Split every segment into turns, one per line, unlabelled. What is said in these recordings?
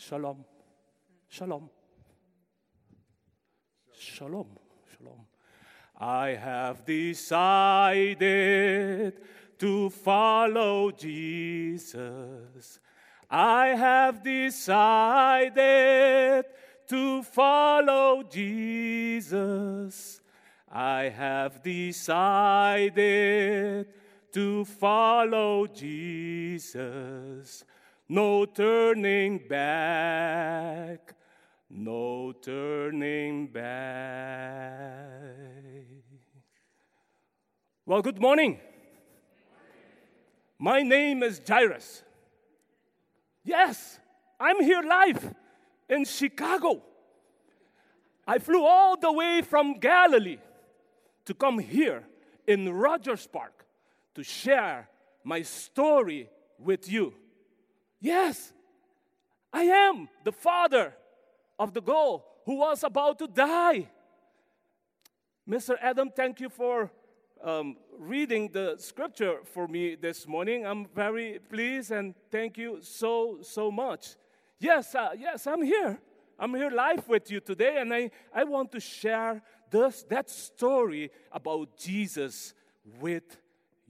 shalom, shalom, shalom, shalom. I have decided to follow Jesus. I have decided to follow Jesus. I have decided to follow Jesus. No turning back, no turning back. Well, good morning. My name is Jairus. Yes, I'm here live in Chicago. I flew all the way from Galilee to come here in Rogers Park to share my story with you. Yes, I am the father of the girl who was about to die. Mr. Adam, thank you for um, reading the scripture for me this morning. I'm very pleased and thank you so, so much. Yes, uh, yes, I'm here. I'm here live with you today, and I, I want to share this, that story about Jesus with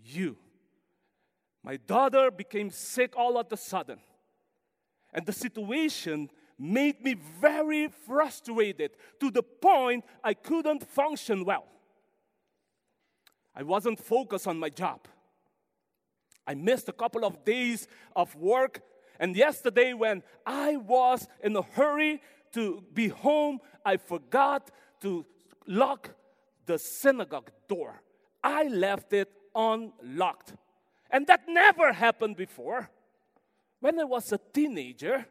you. My daughter became sick all of a sudden, and the situation made me very frustrated to the point I couldn't function well. I wasn't focused on my job. I missed a couple of days of work and yesterday, when I was in a hurry to be home, I forgot to lock the synagogue door. I left it unlocked. And that never happened before. When I was a teenager,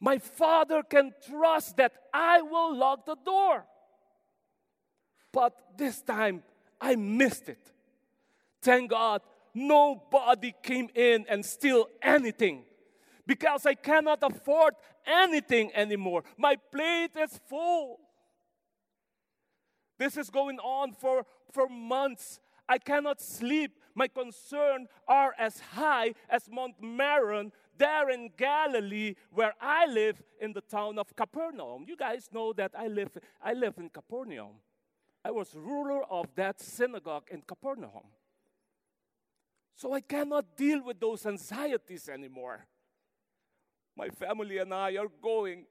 my father can trust that I will lock the door. But this time, I missed it. Thank God, nobody came in and steal anything because I cannot afford anything anymore. My plate is full. This is going on for, for months. I cannot sleep. My concerns are as high as Mount Meron there in Galilee, where I live in the town of Capernaum. You guys know that I live, I live in Capernaum. I was ruler of that synagogue in Capernaum. So I cannot deal with those anxieties anymore my family and I are going.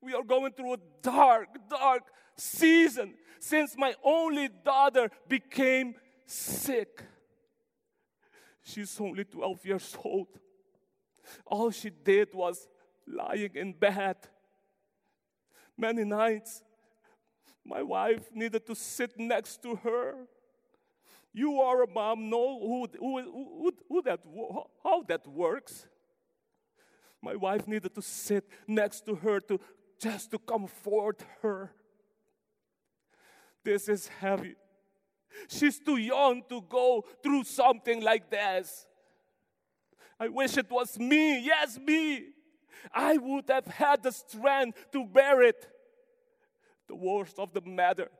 We are going through a dark, dark season since my only daughter became sick. She's only 12 years old. All she did was lying in bed. Many nights, my wife needed to sit next to her. You are a mom, know who, who, who, who that, how that works. My wife needed to sit next to her to just to comfort her. This is heavy. She's too young to go through something like this. I wish it was me. Yes, me. I would have had the strength to bear it. The worst of the matter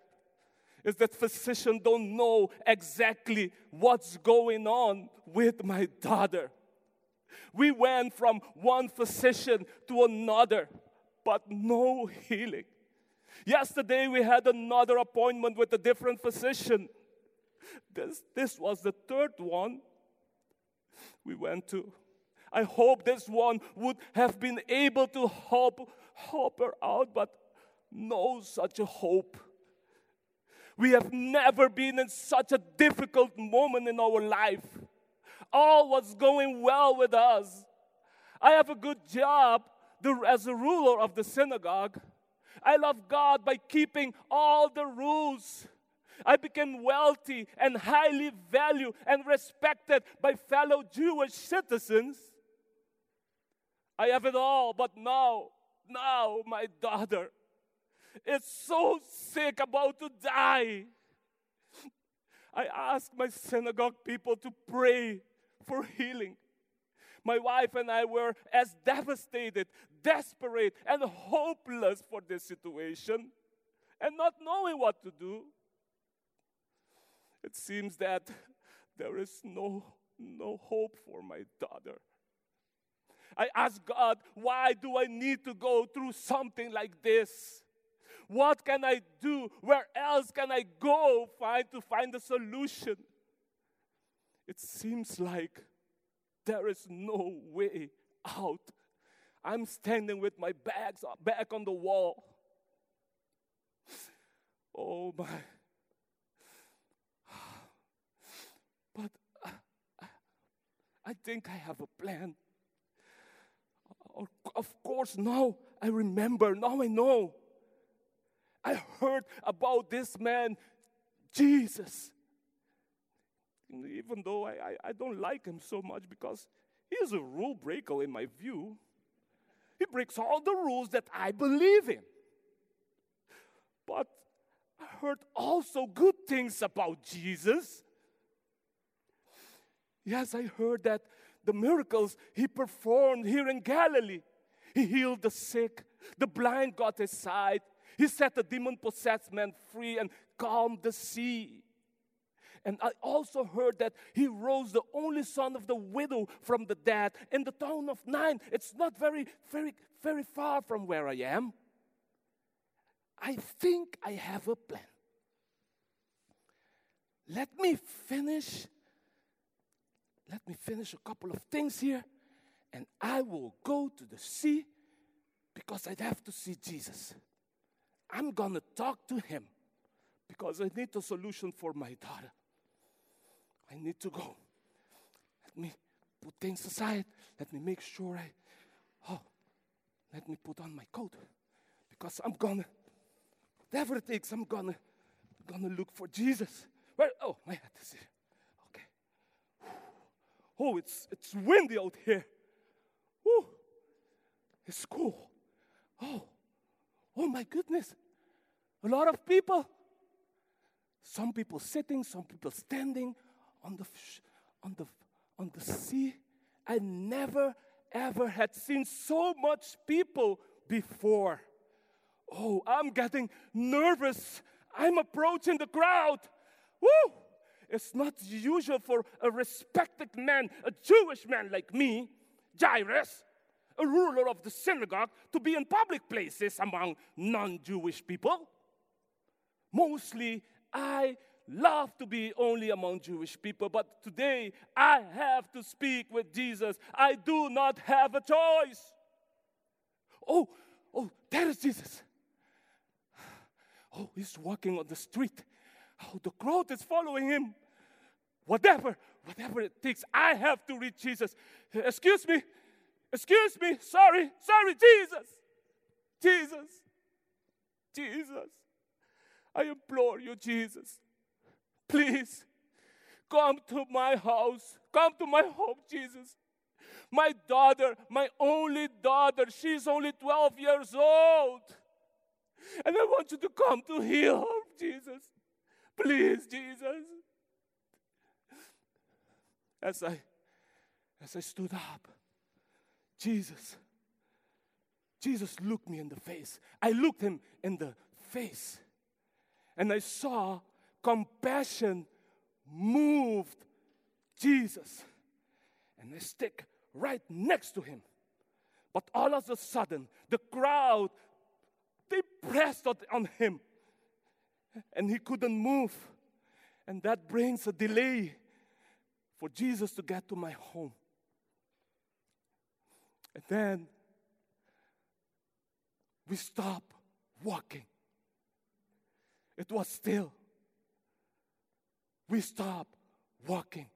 is that physicians don't know exactly what's going on with my daughter. We went from one physician to another, but no healing. Yesterday, we had another appointment with a different physician. This, this was the third one we went to. I hope this one would have been able to help, help her out, but no such a hope. We have never been in such a difficult moment in our life all was going well with us. I have a good job as a ruler of the synagogue. I love God by keeping all the rules. I became wealthy and highly valued and respected by fellow Jewish citizens. I have it all, but now, now my daughter is so sick, about to die. I ask my synagogue people to pray for healing. My wife and I were as devastated, desperate, and hopeless for this situation, and not knowing what to do. It seems that there is no, no hope for my daughter. I ask God, why do I need to go through something like this? What can I do? Where else can I go find to find a solution? It seems like there is no way out. I'm standing with my bags uh, back on the wall. Oh my. But uh, I think I have a plan. Uh, of course, now I remember, now I know. I heard about this man, Jesus. Even though I, I, I don't like him so much because he is a rule breaker in my view. He breaks all the rules that I believe in. But I heard also good things about Jesus. Yes, I heard that the miracles he performed here in Galilee. He healed the sick, the blind got his sight, he set the demon possessed man free and calmed the sea. And I also heard that he rose the only son of the widow from the dead in the town of Nain. It's not very, very, very far from where I am. I think I have a plan. Let me finish. Let me finish a couple of things here, and I will go to the sea because I'd have to see Jesus. I'm to talk to him because I need a solution for my daughter. I need to go. Let me put things aside. Let me make sure I, oh, let me put on my coat because I'm gonna, whatever it takes, I'm gonna, gonna look for Jesus. Where, oh, my hat is here. Okay. Oh, it's, it's windy out here. Oh, it's cool. Oh, oh my goodness. A lot of people. Some people sitting, some people standing, on the, on the, on the sea. I never ever had seen so much people before. Oh, I'm getting nervous. I'm approaching the crowd. Woo! It's not usual for a respected man, a Jewish man like me, Jairus, a ruler of the synagogue, to be in public places among non Jewish people. Mostly, I love to be only among Jewish people, but today I have to speak with Jesus. I do not have a choice. Oh, oh, there is Jesus. Oh, he's walking on the street. Oh, the crowd is following him. Whatever, whatever it takes, I have to reach Jesus. Excuse me, excuse me, sorry, sorry, Jesus, Jesus, Jesus. I implore you, Jesus. Please come to my house. Come to my home, Jesus. My daughter, my only daughter, she's only 12 years old. And I want you to come to heal her, Jesus. Please, Jesus. As I as I stood up, Jesus, Jesus looked me in the face. I looked him in the face. And I saw compassion moved Jesus. And they stick right next to him. But all of a sudden, the crowd, they pressed on him. And he couldn't move. And that brings a delay for Jesus to get to my home. And then we stop walking. It was still we stop walking.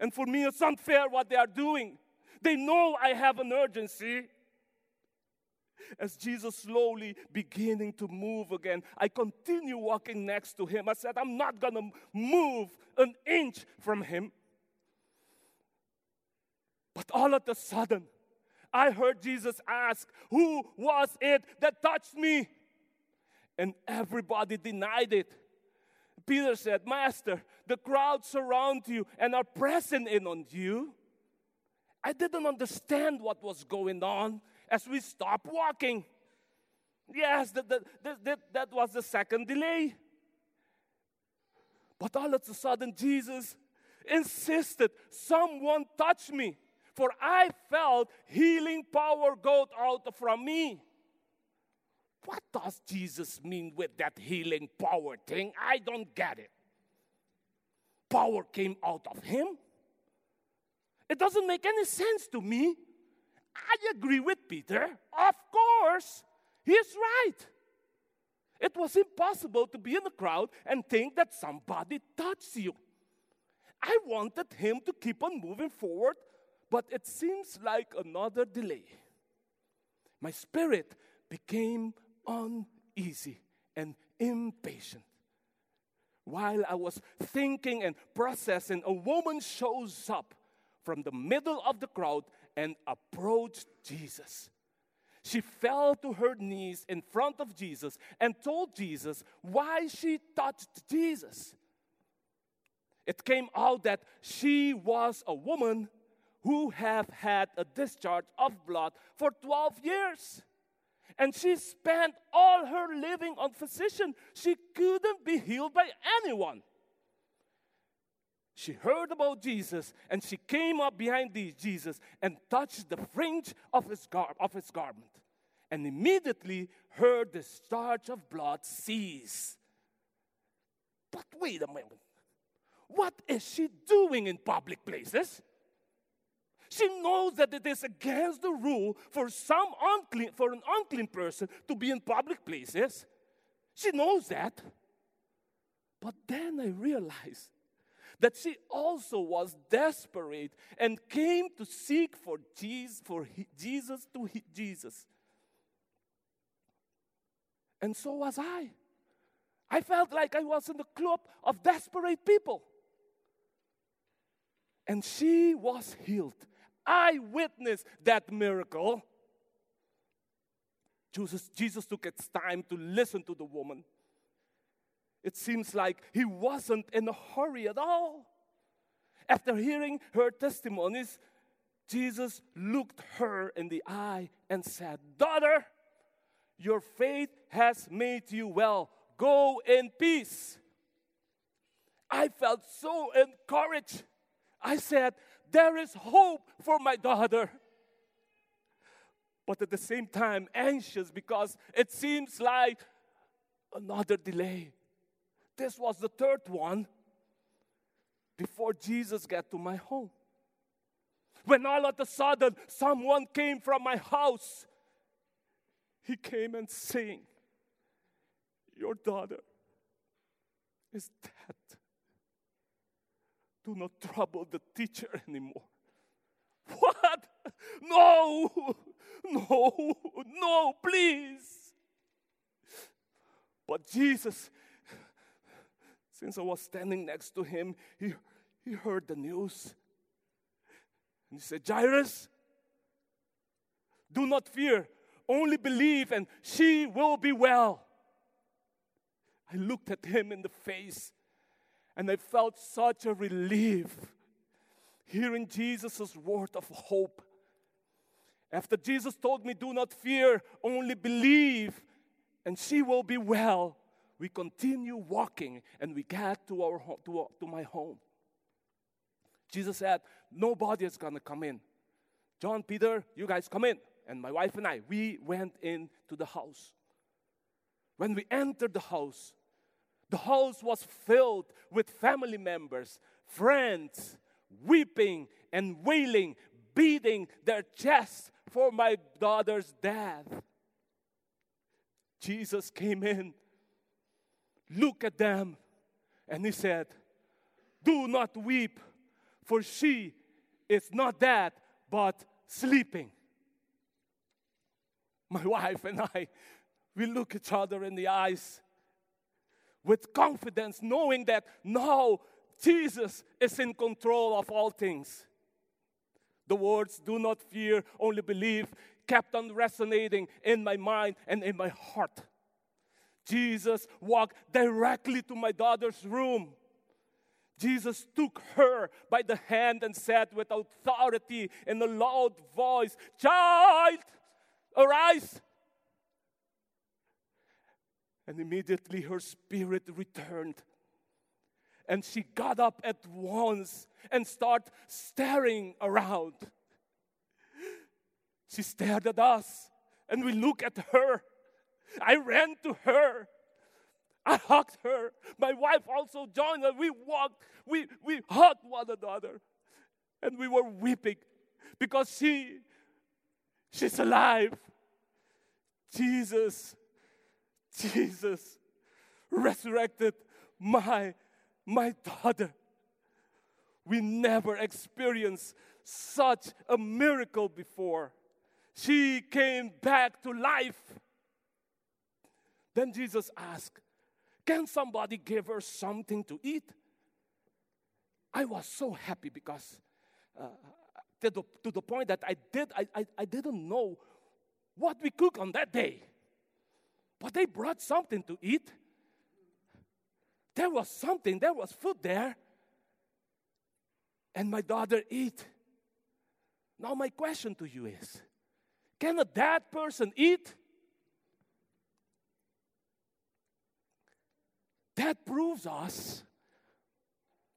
And for me, it's unfair what they are doing. They know I have an urgency. As Jesus slowly beginning to move again, I continue walking next to him. I said, I'm not going to move an inch from him. But all of a sudden, I heard Jesus ask, Who was it that touched me? And everybody denied it. Peter said, Master, the crowd surround you and are pressing in on you. I didn't understand what was going on as we stopped walking. Yes, that, that, that, that was the second delay. But all of a sudden, Jesus insisted, Someone touch me, for I felt healing power go out from me. What does Jesus mean with that healing power thing? I don't get it. Power came out of him? It doesn't make any sense to me. I agree with Peter. Of course, he's right. It was impossible to be in the crowd and think that somebody touched you. I wanted him to keep on moving forward, but it seems like another delay. My spirit became uneasy and impatient. While I was thinking and processing, a woman shows up from the middle of the crowd and approached Jesus. She fell to her knees in front of Jesus and told Jesus why she touched Jesus. It came out that she was a woman who have had a discharge of blood for 12 years. And she spent all her living on physician. She couldn't be healed by anyone. She heard about Jesus and she came up behind Jesus and touched the fringe of his, gar- of his garment. And immediately her discharge of blood ceased. But wait a moment. What is she doing in public places? She knows that it is against the rule for some unclean for an unclean person to be in public places. She knows that. But then I realized that she also was desperate and came to seek for Jesus, for Jesus to Jesus. And so was I. I felt like I was in the club of desperate people. And she was healed I witnessed that miracle. Jesus, Jesus took its time to listen to the woman. It seems like he wasn't in a hurry at all. After hearing her testimonies, Jesus looked her in the eye and said, Daughter, your faith has made you well. Go in peace. I felt so encouraged. I said, there is hope for my daughter. But at the same time, anxious because it seems like another delay. This was the third one before Jesus got to my home. When all of a sudden someone came from my house, he came and saying, Your daughter is dead do not trouble the teacher anymore. What? No, no, no, please. But Jesus, since I was standing next to him, he, he heard the news. And he said, Jairus, do not fear, only believe, and she will be well. I looked at him in the face and I felt such a relief hearing Jesus' word of hope. After Jesus told me, Do not fear, only believe, and she will be well, we continue walking and we got to, our to, to my home. Jesus said, Nobody is going to come in. John, Peter, you guys come in. And my wife and I, we went into the house. When we entered the house, the house was filled with family members, friends, weeping and wailing, beating their chests for my daughter's death. Jesus came in, looked at them, and he said, Do not weep, for she is not dead, but sleeping. My wife and I, we look each other in the eyes with confidence, knowing that now Jesus is in control of all things. The words, do not fear, only believe, kept on resonating in my mind and in my heart. Jesus walked directly to my daughter's room. Jesus took her by the hand and said with authority in a loud voice, Child, arise. And immediately her spirit returned. And she got up at once and started staring around. She stared at us, and we looked at her. I ran to her. I hugged her. My wife also joined us. We walked, we, we hugged one another. And we were weeping because she, she's alive. Jesus, Jesus resurrected my, my daughter. We never experienced such a miracle before. She came back to life. Then Jesus asked, Can somebody give her something to eat? I was so happy because uh, to, the, to the point that I, did, I, I, I didn't know what we cook on that day. But they brought something to eat. There was something, there was food there. And my daughter ate. Now, my question to you is can a dead person eat? That proves us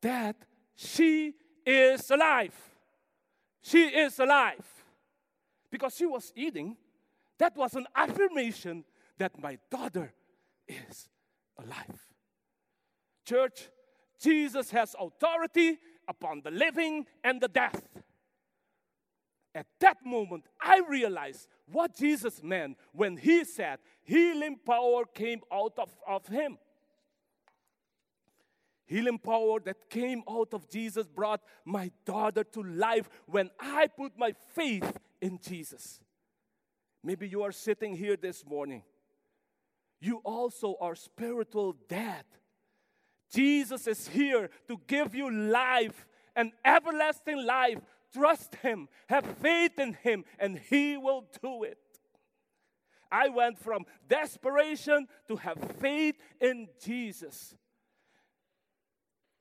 that she is alive. She is alive. Because she was eating, that was an affirmation that my daughter is alive. Church, Jesus has authority upon the living and the death. At that moment, I realized what Jesus meant when he said healing power came out of, of him. Healing power that came out of Jesus brought my daughter to life when I put my faith in Jesus. Maybe you are sitting here this morning. You also are spiritual dead. Jesus is here to give you life, an everlasting life Trust Him, have faith in Him, and He will do it. I went from desperation to have faith in Jesus.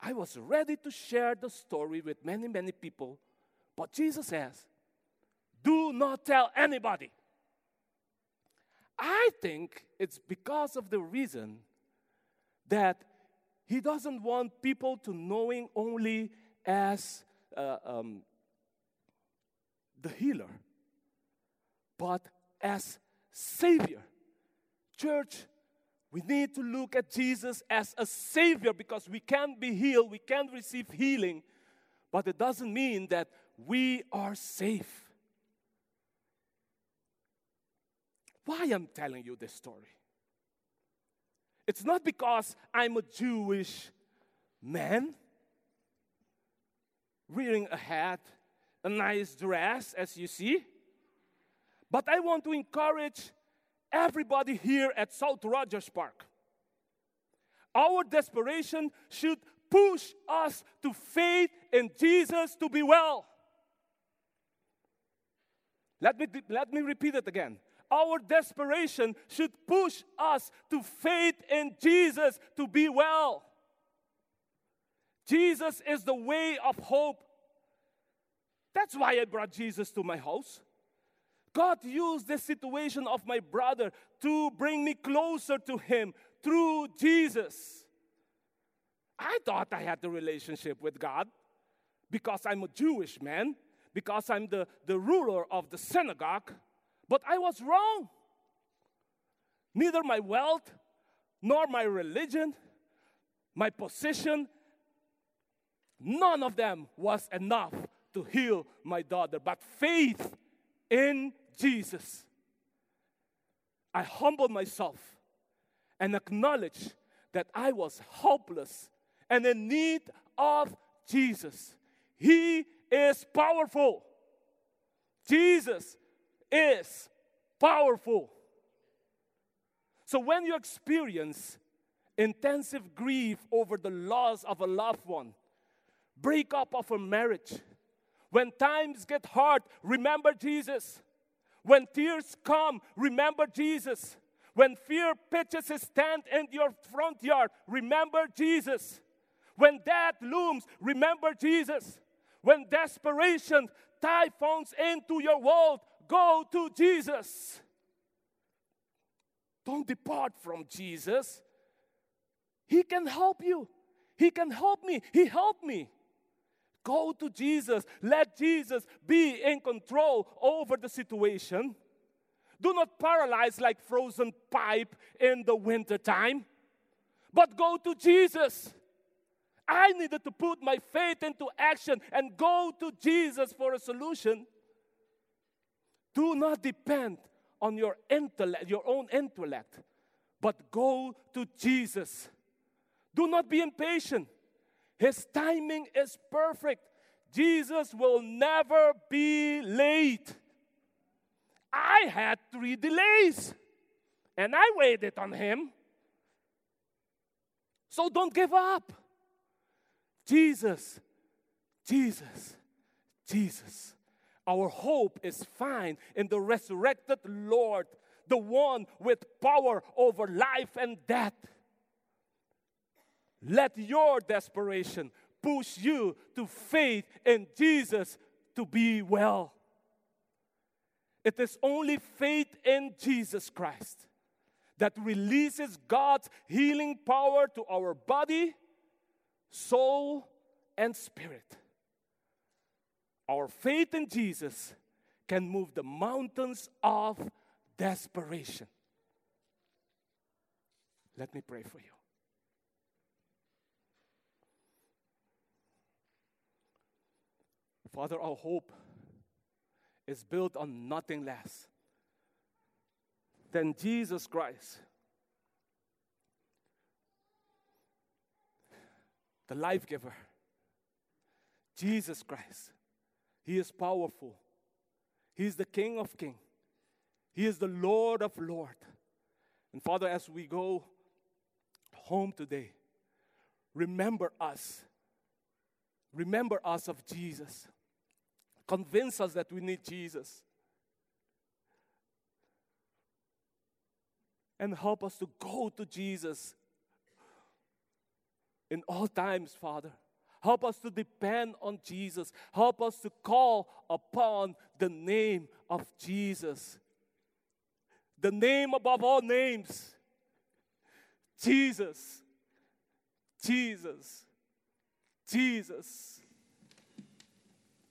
I was ready to share the story with many, many people, but Jesus says, Do not tell anybody. I think it's because of the reason that he doesn't want people to knowing only as uh, um, the healer, but as Savior. Church, we need to look at Jesus as a Savior because we can be healed, we can receive healing, but it doesn't mean that we are safe. Why I'm telling you this story? It's not because I'm a Jewish man wearing a hat a nice dress, as you see. But I want to encourage everybody here at South Rogers Park. Our desperation should push us to faith in Jesus to be well. Let me, let me repeat it again. Our desperation should push us to faith in Jesus to be well. Jesus is the way of hope that's why I brought Jesus to my house. God used the situation of my brother to bring me closer to Him through Jesus. I thought I had the relationship with God because I'm a Jewish man, because I'm the, the ruler of the synagogue, but I was wrong. Neither my wealth, nor my religion, my position, none of them was enough to heal my daughter, but faith in Jesus. I humbled myself and acknowledged that I was hopeless and in need of Jesus. He is powerful. Jesus is powerful. So when you experience intensive grief over the loss of a loved one, breakup of a marriage, When times get hard, remember Jesus. When tears come, remember Jesus. When fear pitches his tent in your front yard, remember Jesus. When death looms, remember Jesus. When desperation typhoons into your world, go to Jesus. Don't depart from Jesus. He can help you. He can help me. He helped me. Go to Jesus. Let Jesus be in control over the situation. Do not paralyze like frozen pipe in the wintertime, but go to Jesus. I needed to put my faith into action and go to Jesus for a solution. Do not depend on your intellect, your own intellect, but go to Jesus. Do not be impatient. His timing is perfect. Jesus will never be late. I had three delays and I waited on him. So don't give up. Jesus, Jesus, Jesus. Our hope is found in the resurrected Lord, the one with power over life and death. Let your desperation push you to faith in Jesus to be well. It is only faith in Jesus Christ that releases God's healing power to our body, soul, and spirit. Our faith in Jesus can move the mountains of desperation. Let me pray for you. Father, our hope is built on nothing less than Jesus Christ, the life giver. Jesus Christ. He is powerful. He is the King of Kings. He is the Lord of Lords. And Father, as we go home today, remember us. Remember us of Jesus. Convince us that we need Jesus. And help us to go to Jesus in all times, Father. Help us to depend on Jesus. Help us to call upon the name of Jesus. The name above all names. Jesus. Jesus. Jesus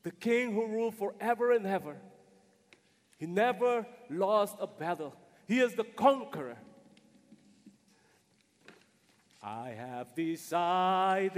the king who ruled forever and ever. He never lost a battle, he is the conqueror. I have decided